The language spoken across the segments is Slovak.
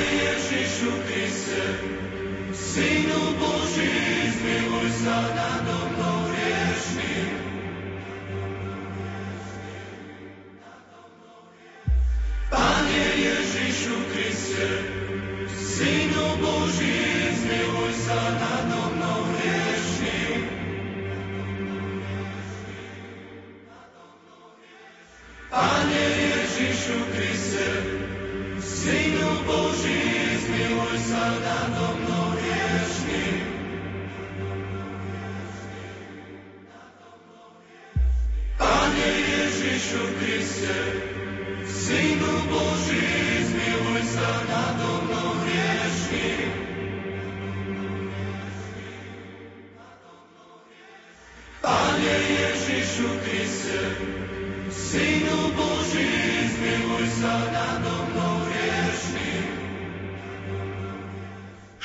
Ježišu Kriste, Synu Boží, zmiluj sa nado mnou riešným. Panie Ježišu Kriste, Synu Ježišu Kriste, Synu Boží, zmiluj sa nado mnou hriešným. Pane Ježišu Kriste, Synu Boží, zmiluj sa nado mnou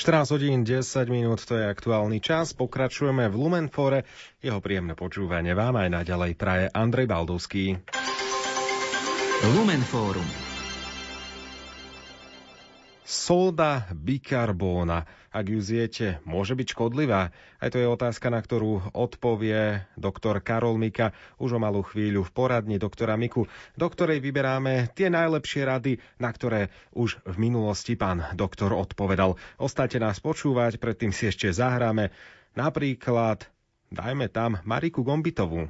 14 hodín 10 minút, to je aktuálny čas. Pokračujeme v Lumenfore. Jeho príjemné počúvanie vám aj naďalej praje Andrej Baldovský. Lumenforum. Solda bikarbóna, ak ju zjete, môže byť škodlivá? Aj to je otázka, na ktorú odpovie doktor Karol Mika už o malú chvíľu v poradni doktora Miku, do ktorej vyberáme tie najlepšie rady, na ktoré už v minulosti pán doktor odpovedal. Ostajte nás počúvať, predtým si ešte zahráme napríklad, dajme tam Mariku Gombitovú.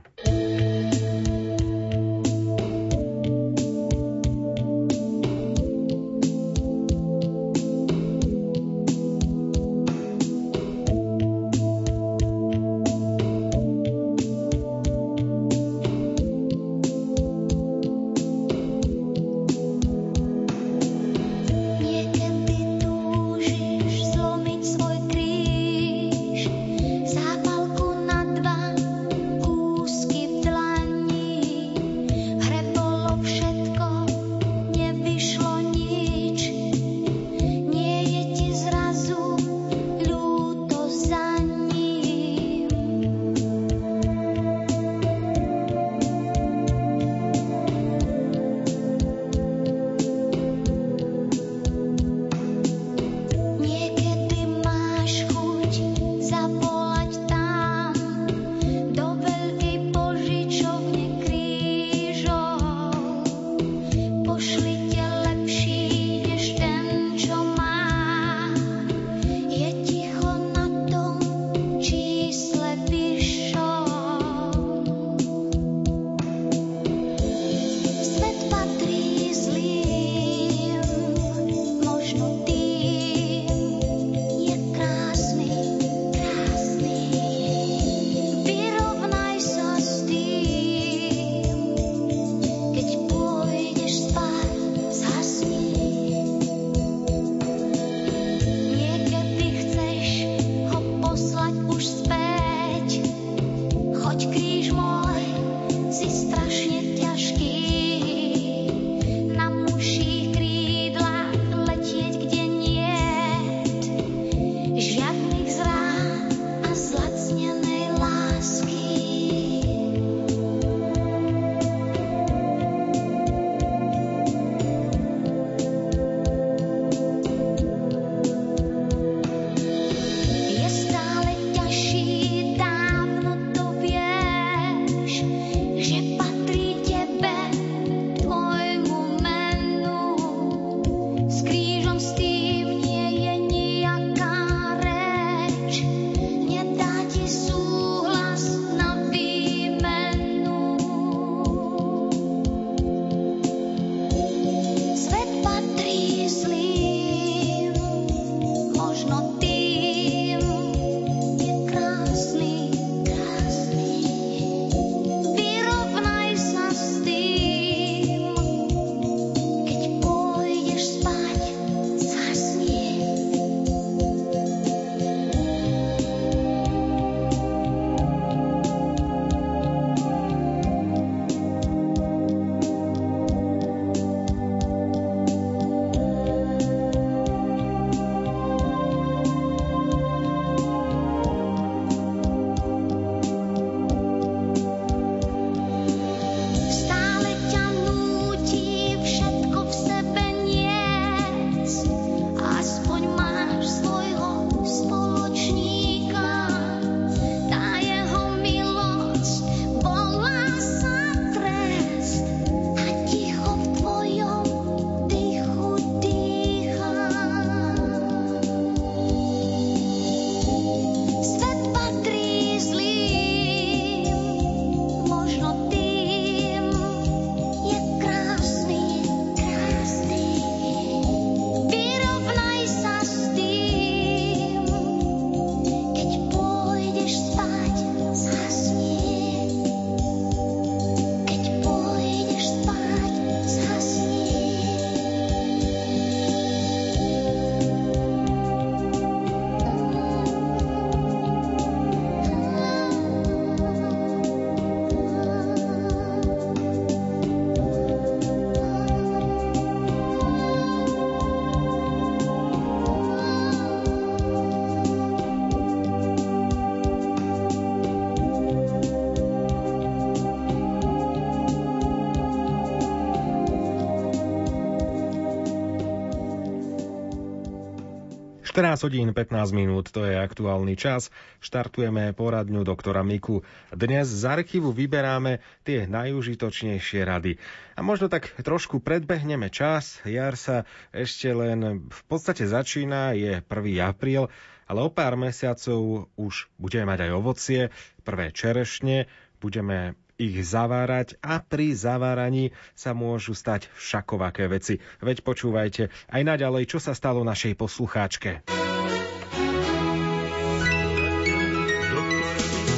14 hodín 15 minút, to je aktuálny čas. Štartujeme poradňu doktora Miku. Dnes z archívu vyberáme tie najužitočnejšie rady. A možno tak trošku predbehneme čas. Jar sa ešte len v podstate začína, je 1. apríl, ale o pár mesiacov už budeme mať aj ovocie, prvé čerešne, budeme ich zavárať a pri zaváraní sa môžu stať všakovaké veci. Veď počúvajte aj naďalej, čo sa stalo našej poslucháčke.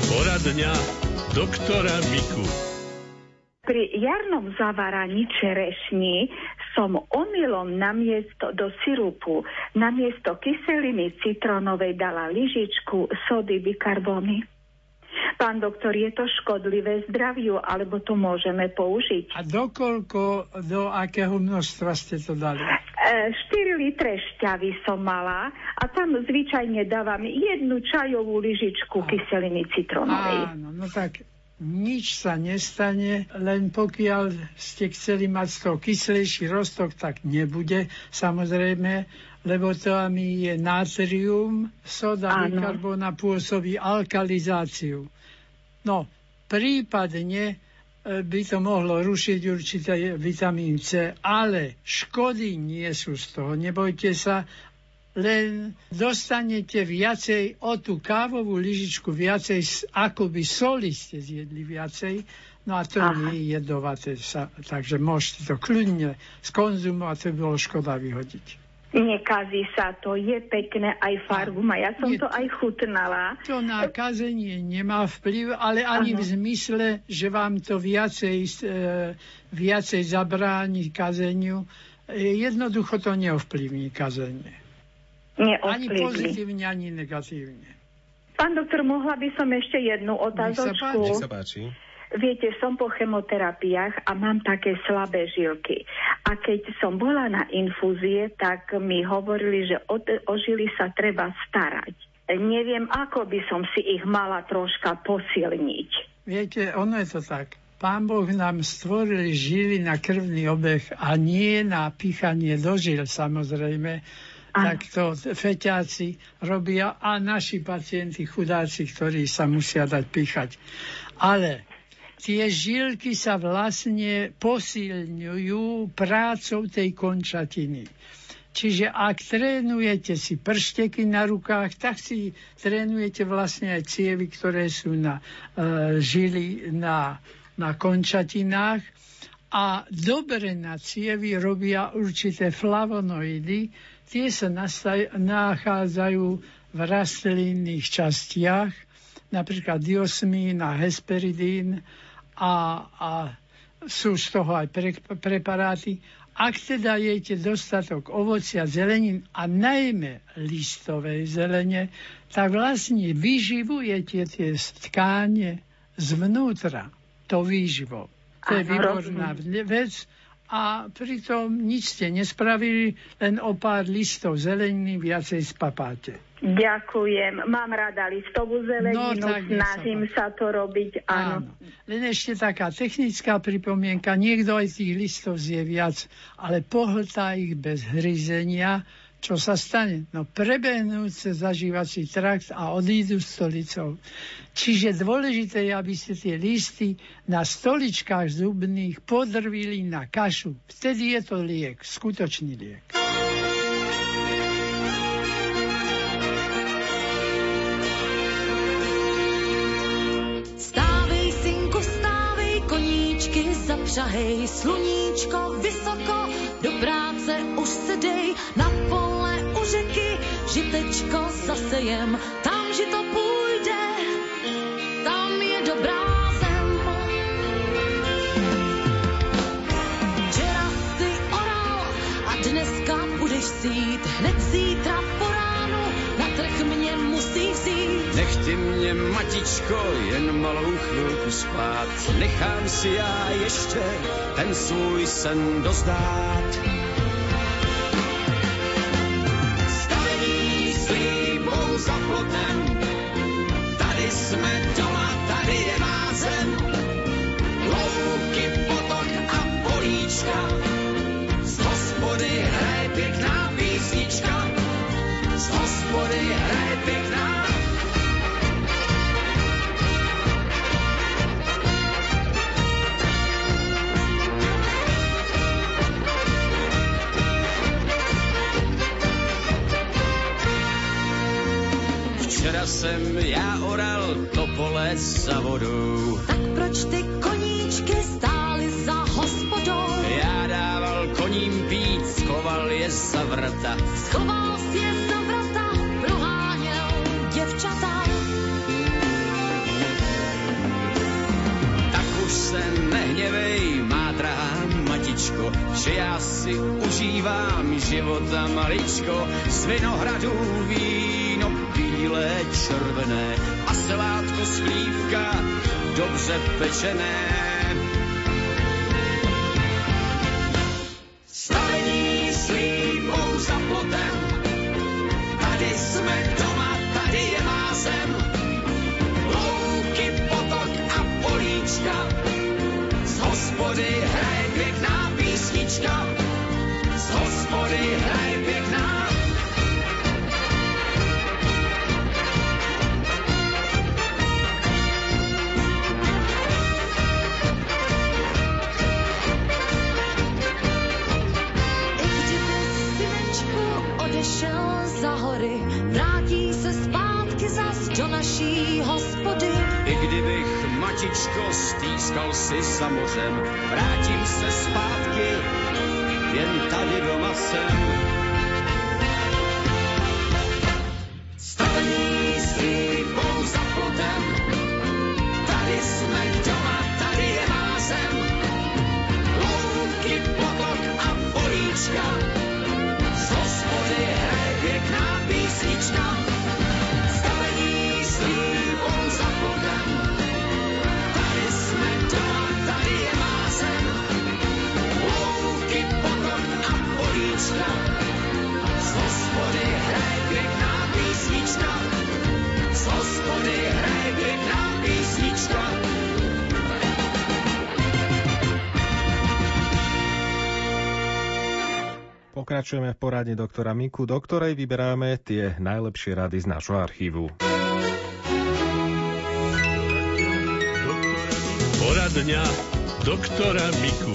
Poradňa doktora Miku. Pri jarnom zaváraní čerešní som omylom na miesto do sirupu, na miesto kyseliny citronovej dala lyžičku sody bikarbony. Pán doktor, je to škodlivé zdraviu, alebo to môžeme použiť? A dokoľko, do akého množstva ste to dali? E, 4 litre šťavy som mala a tam zvyčajne dávam jednu čajovú lyžičku a... kyseliny citronovej. Áno, no tak nič sa nestane, len pokiaľ ste chceli mať z toho kyslejší roztok, tak nebude. Samozrejme, lebo tam je natrium, soda bikarbóna pôsobí alkalizáciu. No, prípadne e, by to mohlo rušiť určité vitamín C, ale škody nie sú z toho. Nebojte sa, len dostanete viacej o tú kávovú lyžičku viacej, ako by soli ste zjedli viacej, no a to Aha. nie je jedovaté, sa, takže môžete to kľudne skonzumovať, to by bolo škoda vyhodiť. Nekazí sa to, je pekné, aj farbu má. Ja som je, to aj chutnala. To na kazenie nemá vplyv, ale ani ano. v zmysle, že vám to viacej, e, viacej zabráni kazeniu. E, jednoducho to neovplyvní kazenie. Neovplyvní. Ani pozitívne, ani negatívne. Pán doktor, mohla by som ešte jednu otázočku? Nech sa páči. Viete, som po chemoterapiách a mám také slabé žilky. A keď som bola na infúzie, tak mi hovorili, že o, o žily sa treba starať. Neviem, ako by som si ich mala troška posilniť. Viete, ono je to tak. Pán Boh nám stvoril žily na krvný obeh a nie na pichanie do žil, samozrejme. Tak to feťáci robia a naši pacienti, chudáci, ktorí sa musia dať píchať. Ale tie žilky sa vlastne posilňujú prácou tej končatiny. Čiže ak trénujete si pršteky na rukách, tak si trénujete vlastne aj cievy, ktoré sú na e, žily, na, na končatinách. A dobre na cievy robia určité flavonoidy, tie sa nastaj, nachádzajú v rastlinných častiach, napríklad diosmín a hesperidín, a, a sú z toho aj pre, preparáty. Ak teda jete dostatok ovocia, zelenín a najmä listovej zelene, tak vlastne vyživujete tie tkáne zvnútra, to výživo. To je výborná vec a pritom nič ste nespravili, len o pár listov zeleniny viacej spapáte. Ďakujem. Mám rada listovú zeleninu, no, snažím sa to robiť, áno. áno. Len ešte taká technická pripomienka. Niekto aj tých listov zje viac, ale pohltá ich bez hryzenia. Čo sa stane? No prebehnú cez zažívací trakt a odídu stolicou. Čiže dôležité je, aby ste tie listy na stoličkách zubných podrvili na kašu. Vtedy je to liek, skutočný liek. Žahej, sluníčko vysoko, do práce už se dej, na pole u řeky, žitečko zasejem, tam žito půjde, matičko, jen malou chvilku spát. Nechám si já ještě ten svůj sen dozdát. Jsem já oral to pole za vodou. Tak proč ty koníčky stály za hospodou? Já dával koním pít, schoval je za vrata. Schoval si je za vrata, proháněl děvčata. Tak už se nehněvej, má drahá matičko, že já si užívám života maličko z vinohradů víno bílé, červené a salátko z chlívka dobře pečené. Stavení slípou za plotem, tady jsme doma, tady je má zem. Louky, potok a políčka, z hospody hraje pěkná písnička, z hospody hraje si za mořem, vrátím se zpátky, jen tady doma jsem. Pokračujeme v poradni doktora Miku, do ktorej vyberáme tie najlepšie rady z nášho archívu. Poradňa doktora Miku.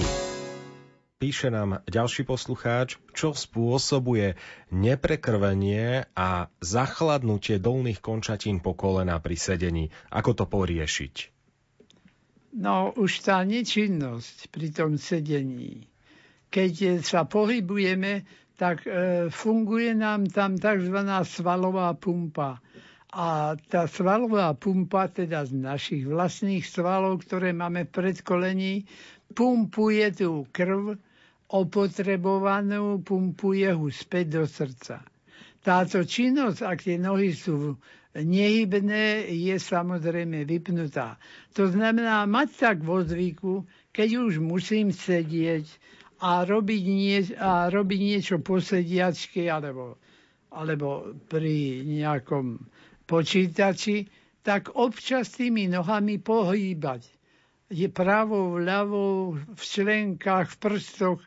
Píše nám ďalší poslucháč, čo spôsobuje neprekrvenie a zachladnutie dolných končatín po kolena pri sedení. Ako to poriešiť? No už tá nečinnosť pri tom sedení. Keď sa pohybujeme, tak e, funguje nám tam tzv. svalová pumpa. A tá svalová pumpa, teda z našich vlastných svalov, ktoré máme v predkolení, pumpuje tú krv opotrebovanú, pumpuje ho späť do srdca. Táto činnosť, ak tie nohy sú nehybné, je samozrejme vypnutá. To znamená mať tak vo zvyku, keď už musím sedieť a robiť, nie, a robiť niečo po sediačke alebo, alebo pri nejakom počítači, tak občas tými nohami pohýbať. Je pravou, ľavou, v členkách, v prstoch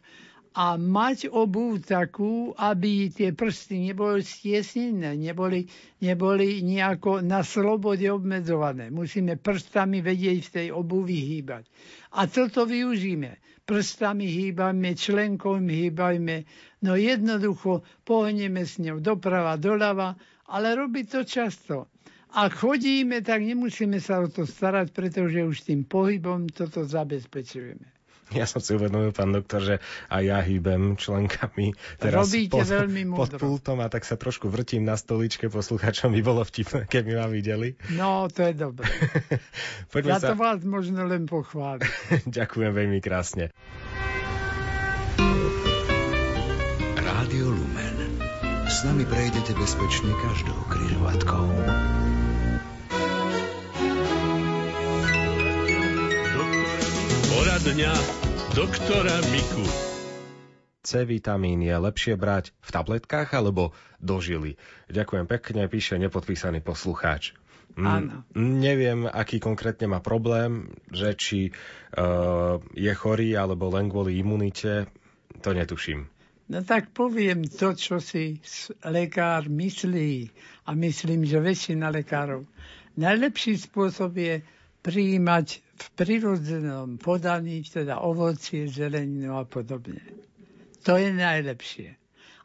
a mať obu takú, aby tie prsty neboli stiesnené, neboli, neboli nejako na slobode obmedzované. Musíme prstami vedieť v tej obuvi hýbať. A toto využíme. Prstami hýbajme, členkom hýbajme, no jednoducho pohneme s ňou doprava, doľava, ale robiť to často. Ak chodíme, tak nemusíme sa o to starať, pretože už tým pohybom toto zabezpečujeme. Ja som si uvedomil, pán doktor, že aj ja hýbem členkami teraz Robíte pod, veľmi pod pultom a tak sa trošku vrtím na stoličke posluchačom by bolo vtipné, keby ma videli. No, to je dobré. Poďme Ja sa... to vás možno len pochválim. Ďakujem veľmi krásne. Rádio Lumen. S nami prejdete bezpečne každou križovatkou. Poradňa doktora Miku. C vitamín je lepšie brať v tabletkách alebo do žily. Ďakujem pekne, píše nepodpísaný poslucháč. Mm, Áno. Neviem, aký konkrétne má problém, že či uh, je chorý alebo len kvôli imunite, to netuším. No tak poviem to, čo si lekár myslí. A myslím, že väčšina lekárov. Najlepší spôsob je prijímať v prirodzenom podaní, teda ovocie, zeleninu a podobne. To je najlepšie.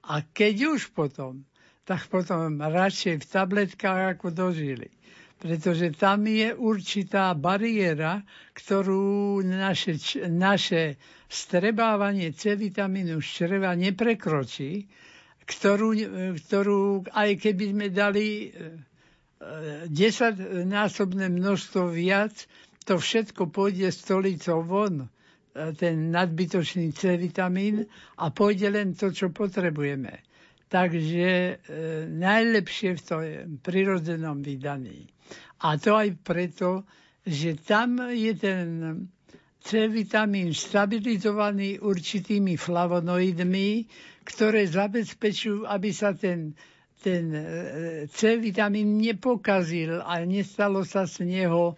A keď už potom tak potom radšej v tabletkách ako dožili. Pretože tam je určitá bariéra, ktorú naše, naše strebávanie C vitamínu z čreva neprekročí, ktorú, ktorú aj keby sme dali 10-násobné e, množstvo viac, to všetko pôjde stolicou von, e, ten nadbytočný C vitamín a pôjde len to, čo potrebujeme. Takže e, najlepšie v tom prirodzenom vydaní. A to aj preto, že tam je ten C vitamín stabilizovaný určitými flavonoidmi, ktoré zabezpečujú, aby sa ten, ten e, C vitamín nepokazil a nestalo sa z neho e,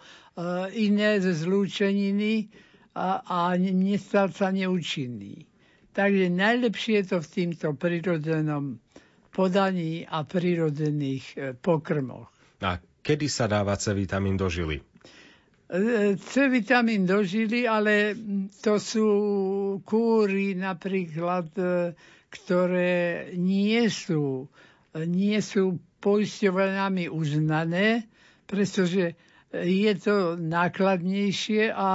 iné zlúčeniny a, a nestal sa neúčinný. Takže najlepšie je to v týmto prirodzenom podaní a prirodzených e, pokrmoch. A kedy sa dáva C vitamín do žily? C vitamín dožili, ale to sú kúry napríklad, ktoré nie sú, nie sú poisťovanami uznané, pretože je to nákladnejšie a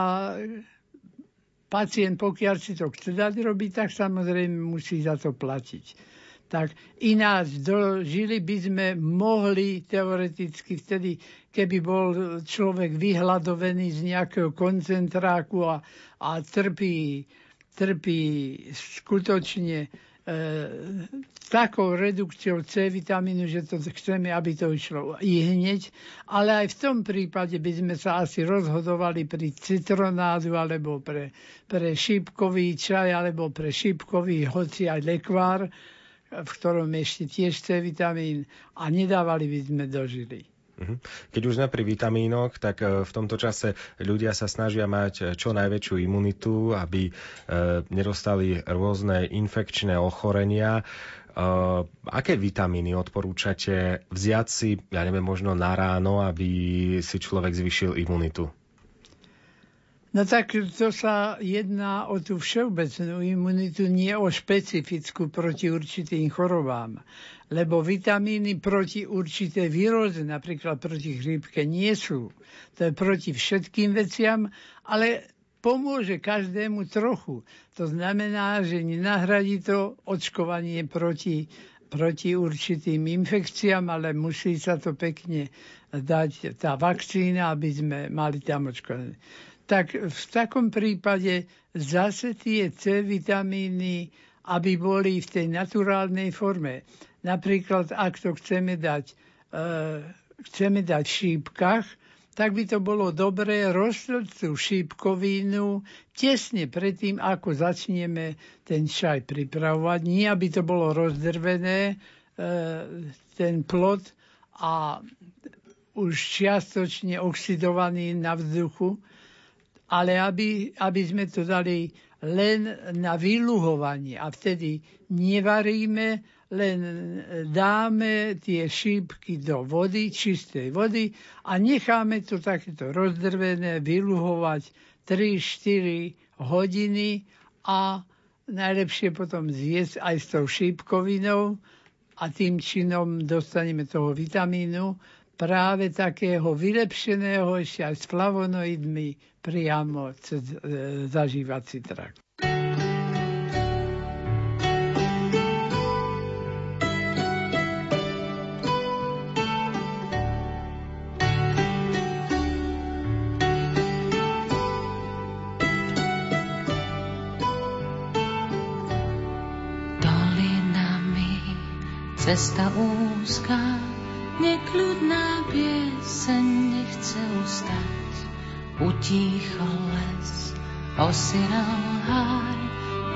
pacient, pokiaľ si to chce dať robiť, tak samozrejme musí za to platiť. Tak ináč dožili by sme mohli teoreticky vtedy, keby bol človek vyhľadovený z nejakého koncentráku a, a trpí, trpí skutočne takou redukciou C vitamínu, že to chceme, aby to išlo i hneď. Ale aj v tom prípade by sme sa asi rozhodovali pri citronádu alebo pre, pre šípkový čaj alebo pre šípkový hoci aj lekvár, v ktorom ešte tiež C vitamín a nedávali by sme do žily. Mhm. Keď už sme pri vitamínoch, tak e, v tomto čase ľudia sa snažia mať e, čo najväčšiu imunitu, aby e, nedostali rôzne infekčné ochorenia. Aké vitamíny odporúčate vziať si, ja neviem, možno na ráno, aby si človek zvyšil imunitu? No tak to sa jedná o tú všeobecnú imunitu, nie o špecifickú proti určitým chorobám. Lebo vitamíny proti určité výroze, napríklad proti chrípke, nie sú. To je proti všetkým veciam, ale pomôže každému trochu. To znamená, že nenahradí to očkovanie proti, proti určitým infekciám, ale musí sa to pekne dať tá vakcína, aby sme mali tam očkovanie tak v takom prípade zase tie C vitamíny, aby boli v tej naturálnej forme. Napríklad, ak to chceme dať, e, chceme dať v šípkach, tak by to bolo dobré rozsledcu šípkovinu tesne predtým, ako začneme ten čaj pripravovať. Nie, aby to bolo rozdrvené, e, ten plod a už čiastočne oxidovaný na vzduchu, ale aby, aby sme to dali len na vyluhovanie a vtedy nevaríme, len dáme tie šípky do vody, čistej vody a necháme to takéto rozdrvené vyluhovať 3-4 hodiny a najlepšie potom zjesť aj s tou šípkovinou a tým činom dostaneme toho vitamínu práve takého vylepšeného ešte aj s flavonoidmi priamo cez e, zažívací trakt. cesta úzká, nekľudná pieseň nechce ustať. Utíchol les, osiral háj,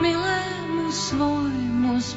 milému svojmu z